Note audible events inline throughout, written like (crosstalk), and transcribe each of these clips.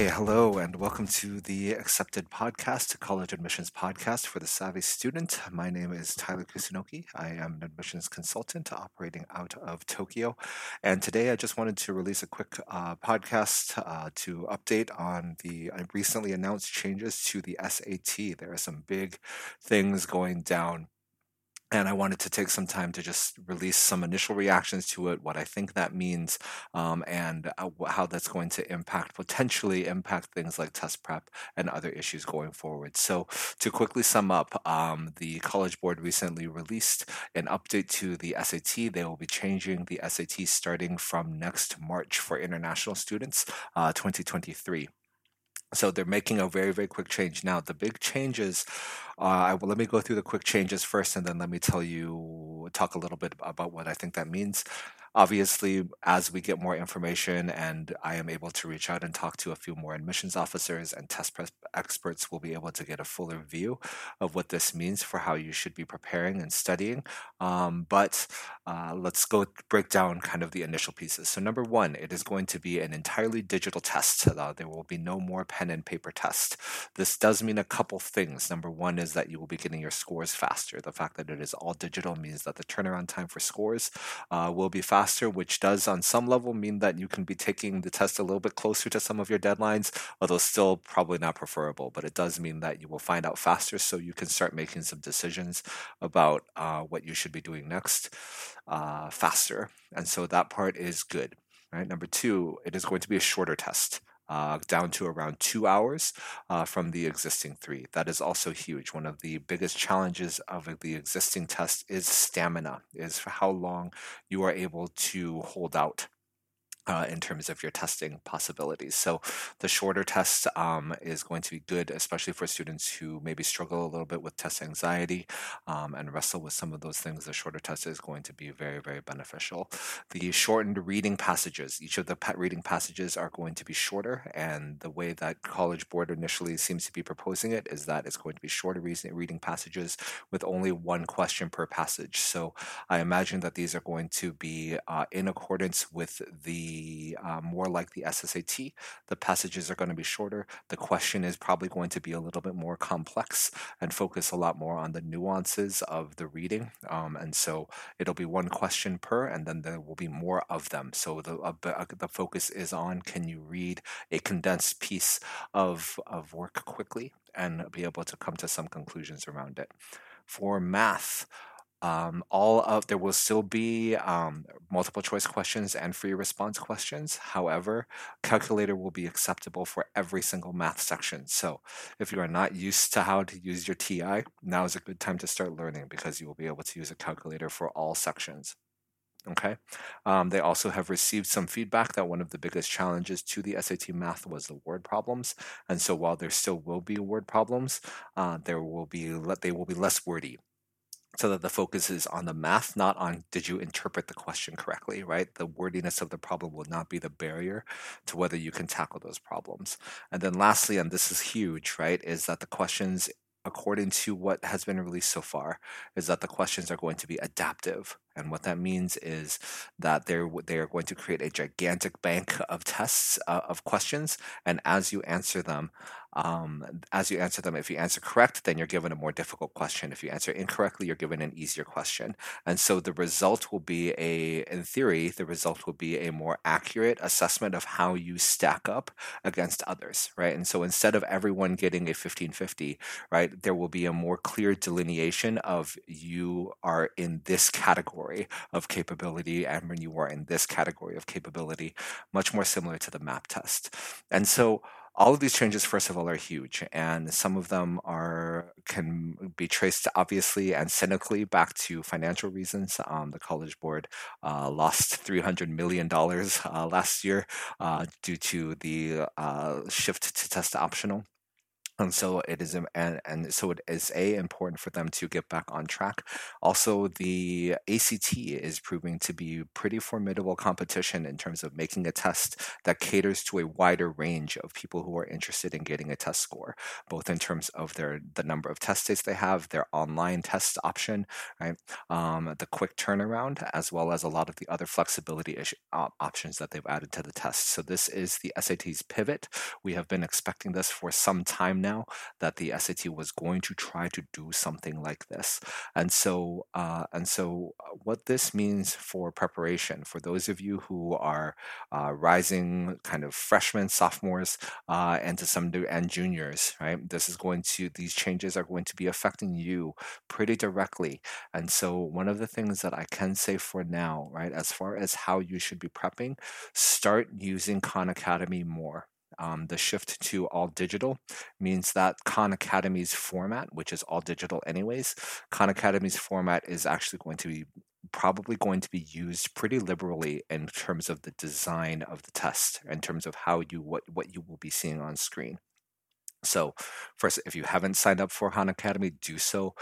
Okay, hello, and welcome to the Accepted Podcast, College Admissions Podcast for the Savvy Student. My name is Tyler Kusunoki. I am an admissions consultant operating out of Tokyo. And today I just wanted to release a quick uh, podcast uh, to update on the uh, recently announced changes to the SAT. There are some big things going down and I wanted to take some time to just release some initial reactions to it, what I think that means, um, and uh, how that's going to impact, potentially impact things like test prep and other issues going forward. So, to quickly sum up, um, the College Board recently released an update to the SAT. They will be changing the SAT starting from next March for international students, uh, 2023. So they're making a very, very quick change. Now, the big changes, uh, let me go through the quick changes first, and then let me tell you, talk a little bit about what I think that means. Obviously, as we get more information and I am able to reach out and talk to a few more admissions officers and test prep experts, we'll be able to get a fuller view of what this means for how you should be preparing and studying. Um, but uh, let's go break down kind of the initial pieces. So, number one, it is going to be an entirely digital test. Uh, there will be no more pen and paper test. This does mean a couple things. Number one is that you will be getting your scores faster. The fact that it is all digital means that the turnaround time for scores uh, will be faster faster, which does on some level mean that you can be taking the test a little bit closer to some of your deadlines, although still probably not preferable. But it does mean that you will find out faster so you can start making some decisions about uh, what you should be doing next uh, faster. And so that part is good. Right. Number two, it is going to be a shorter test uh, down to around two hours uh, from the existing three. That is also huge. One of the biggest challenges of the existing test is stamina, is how long you are able to hold out uh, in terms of your testing possibilities. So the shorter test um, is going to be good, especially for students who maybe struggle a little bit with test anxiety um, and wrestle with some of those things. The shorter test is going to be very, very beneficial. The shortened reading passages, each of the reading passages are going to be shorter, and the way that College Board initially seems to be proposing it is that it's going to be shorter reading passages with only one question per passage. So I imagine that these are going to be uh, in accordance with the uh, more like the SSAT. The passages are going to be shorter. The question is probably going to be a little bit more complex and focus a lot more on the nuances of the reading. Um, and so it'll be one question per, and then there will be more of them. So the uh, uh the focus is on can you read a condensed piece of of work quickly and be able to come to some conclusions around it. For math, um, all of there will still be um, multiple choice questions and free response questions. However, calculator will be acceptable for every single math section. So if you are not used to how to use your TI, now is a good time to start learning because you will be able to use a calculator for all sections. Okay. Um, they also have received some feedback that one of the biggest challenges to the SAT math was the word problems, and so while there still will be word problems, uh, there will be they will be less wordy so that the focus is on the math, not on did you interpret the question correctly, right? The wordiness of the problem will not be the barrier to whether you can tackle those problems. And then lastly, and this is huge, right, is that the questions according to what has been released so far, is that the questions are going to be adaptive. And what that means is that they're they are going to create a gigantic bank of tests uh, of questions, and as you answer them, um, as you answer them, if you answer correct, then you're given a more difficult question. If you answer incorrectly, you're given an easier question. And so the result will be a, in theory, the result will be a more accurate assessment of how you stack up against others, right? And so instead of everyone getting a 1550, right, there will be a more clear delineation of you are in this category of capability and when you are in this category of capability, much more similar to the map test. And so all of these changes first of all are huge and some of them are can be traced obviously and cynically back to financial reasons. Um, the college board uh, lost 300 million dollars uh, last year uh, due to the uh, shift to test optional and so it is and, and so it is a important for them to get back on track. Also the ACT is proving to be pretty formidable competition in terms of making a test that caters to a wider range of people who are interested in getting a test score both in terms of their the number of test days they have their online test option right? Um, the quick turnaround as well as a lot of the other flexibility ish, uh, options that they've added to the test. So this is the SAT's pivot. We have been expecting this for some time now now that the SAT was going to try to do something like this. And so, uh, and so, uh, what this means for preparation for those of you who are uh, rising kind of freshmen, sophomores, uh, and to some degree and juniors, right? This is going to these changes are going to be affecting you pretty directly. And so, one of the things that I can say for now, right, as far as how you should be prepping, start using Khan Academy more. Um, the shift to all digital means that Khan Academy's format, which is all digital anyways, Khan Academy's format is actually going to be probably going to be used pretty liberally in terms of the design of the test, in terms of how you what what you will be seeing on screen. So, first, if you haven't signed up for Khan Academy, do so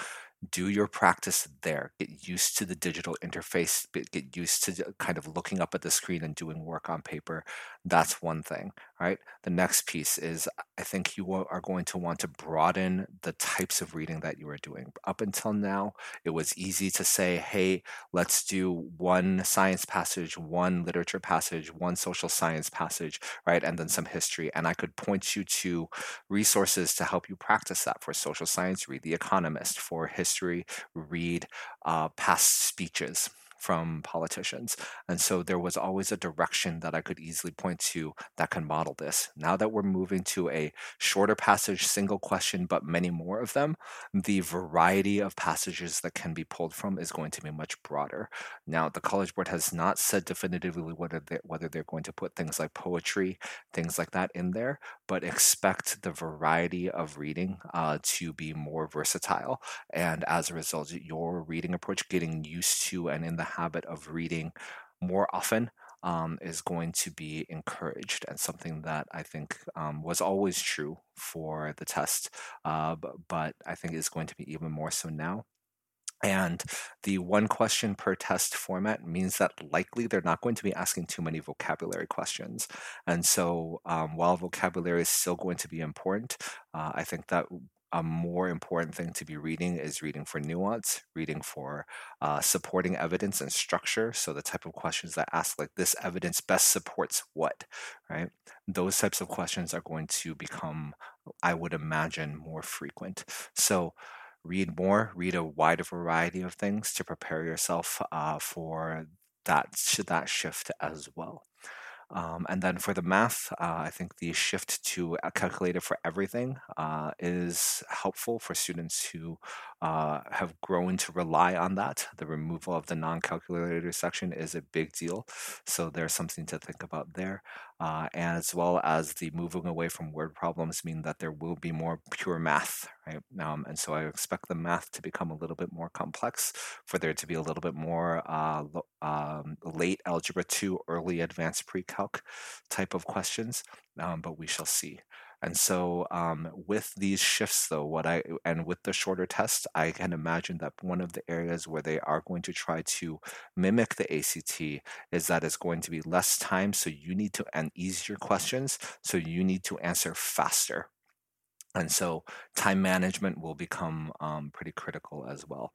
do your practice there. Get used to the digital interface, get used to kind of looking up at the screen and doing work on paper. That's one thing, right? The next piece is I think you are going to want to broaden the types of reading that you are doing. Up until now, it was easy to say, hey, let's do one science passage, one literature passage, one social science passage, right? And then some history. And I could point you to resources to help you practice that for social science, read The Economist, for history history, read uh, past speeches from politicians. And so there was always a direction that I could easily point to that can model this. Now that we're moving to a shorter passage, single question, but many more of them, the variety of passages that can be pulled from is going to be much broader. Now, the College Board has not said definitively whether, they, whether they're going to put things like poetry, things like that in there, but expect the variety of reading uh, to be more versatile. And as a result, your reading approach getting used to and in the habit of reading more often um, is going to be encouraged and something that I think um, was always true for the test, uh, but, I think is going to be even more so now. And the one question per test format means that likely they're not going to be asking too many vocabulary questions. And so um, while vocabulary is still going to be important, uh, I think that a more important thing to be reading is reading for nuance, reading for uh, supporting evidence and structure. So the type of questions that ask like this evidence best supports what, right? Those types of questions are going to become, I would imagine, more frequent. So read more, read a wider variety of things to prepare yourself uh, for that that shift as well. Um, and then for the math, uh, I think the shift to a calculator for everything uh, is helpful for students who uh, have grown to rely on that. The removal of the non calculator section is a big deal. So there's something to think about there. Uh, as well as the moving away from word problems mean that there will be more pure math, right? Um, and so I expect the math to become a little bit more complex, for there to be a little bit more uh, um, late algebra 2, early advanced pre-calc type of questions, um, but we shall see. And so, um, with these shifts, though, what I and with the shorter test, I can imagine that one of the areas where they are going to try to mimic the ACT is that it's going to be less time, so you need to and easier questions, so you need to answer faster. And so, time management will become um, pretty critical as well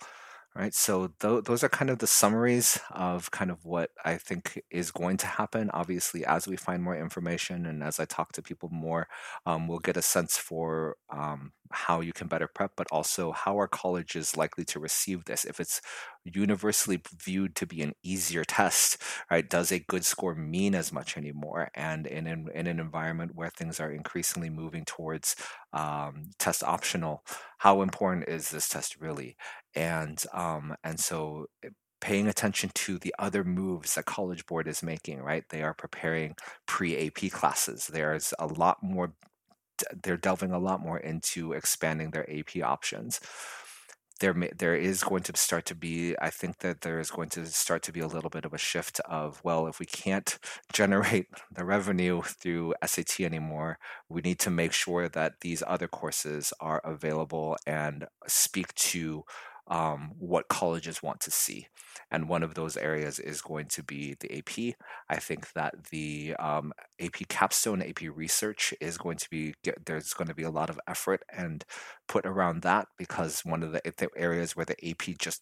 right so th- those are kind of the summaries of kind of what i think is going to happen. Obviously as we find more information and as i talk to people more um, we'll get a sense for um, how you can better prep but also how are colleges likely to receive this? If it's universally viewed to be an easier test right does a good score mean as much anymore? And in, in, in an environment where things are increasingly moving towards um, test optional how important is this test really? And um, and so eh, paying attention to the other moves that college board is making right? They are preparing pre-ap classes. There's a lot more they're delving a lot more into expanding their ap options. There may, there is going to start to be i think that there is going to start to be a little bit of a shift of well if we can't (laughs) generate the revenue through SAT anymore we need to make sure that these other courses are available and speak to um, what colleges want to see. And one of those areas is going to be the AP. I think that the um, AP capstone, AP research is going to be, there's going to be a lot of effort and put around that because one of the, the areas where the AP just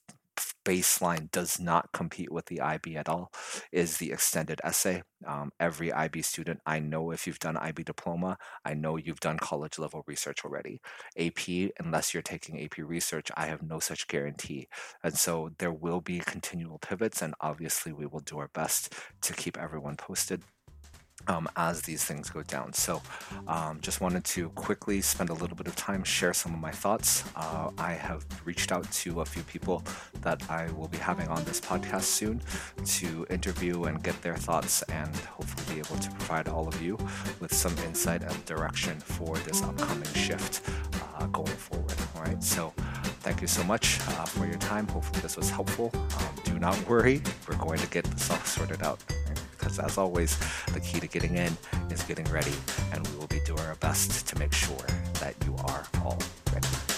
baseline does not compete with the IB at all is the extended essay. Um, every IB student, I know if you've done IB diploma, I know you've done college level research already. AP, unless you're taking AP research, I have no such guarantee. And so there will be continual pivots, and obviously we will do our best to keep everyone posted um, as these things go down. So, um, just wanted to quickly spend a little bit of time, share some of my thoughts. Uh, I have reached out to a few people that I will be having on this podcast soon to interview and get their thoughts, and hopefully be able to provide all of you with some insight and direction for this upcoming shift uh, going forward. All right, so thank you so much uh, for your time. Hopefully, this was helpful. Um, do not worry, we're going to get this all sorted out because as always, the key to getting in is getting ready, and we will be doing our best to make sure that you are all ready.